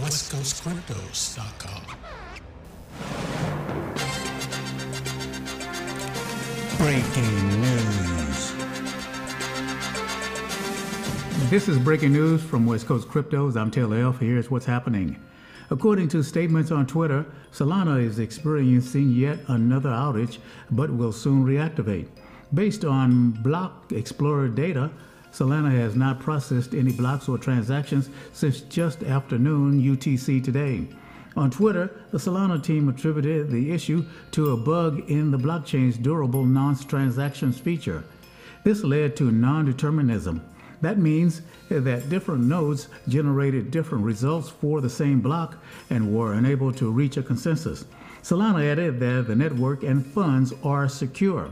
westcoastcryptos.com. Breaking news. This is breaking news from West Coast Cryptos. I'm Taylor Elf. Here's what's happening. According to statements on Twitter, Solana is experiencing yet another outage, but will soon reactivate. Based on Block Explorer data, Solana has not processed any blocks or transactions since just after noon UTC today. On Twitter, the Solana team attributed the issue to a bug in the blockchain's durable nonce transactions feature. This led to non determinism. That means that different nodes generated different results for the same block and were unable to reach a consensus. Solana added that the network and funds are secure.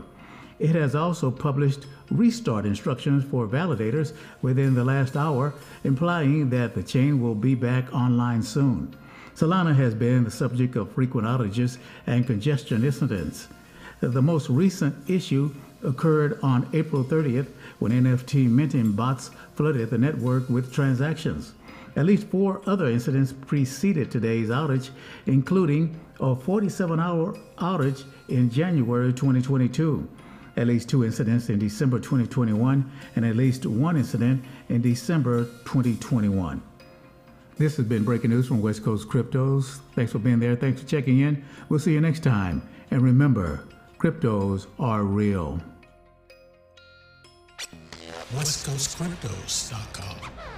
It has also published restart instructions for validators within the last hour, implying that the chain will be back online soon. Solana has been the subject of frequent outages and congestion incidents. The most recent issue occurred on April 30th when NFT minting bots flooded the network with transactions. At least four other incidents preceded today's outage, including a 47 hour outage in January 2022, at least two incidents in December 2021, and at least one incident in December 2021. This has been breaking news from West Coast Cryptos. Thanks for being there. Thanks for checking in. We'll see you next time. And remember, cryptos are real. westcoastcryptos.com.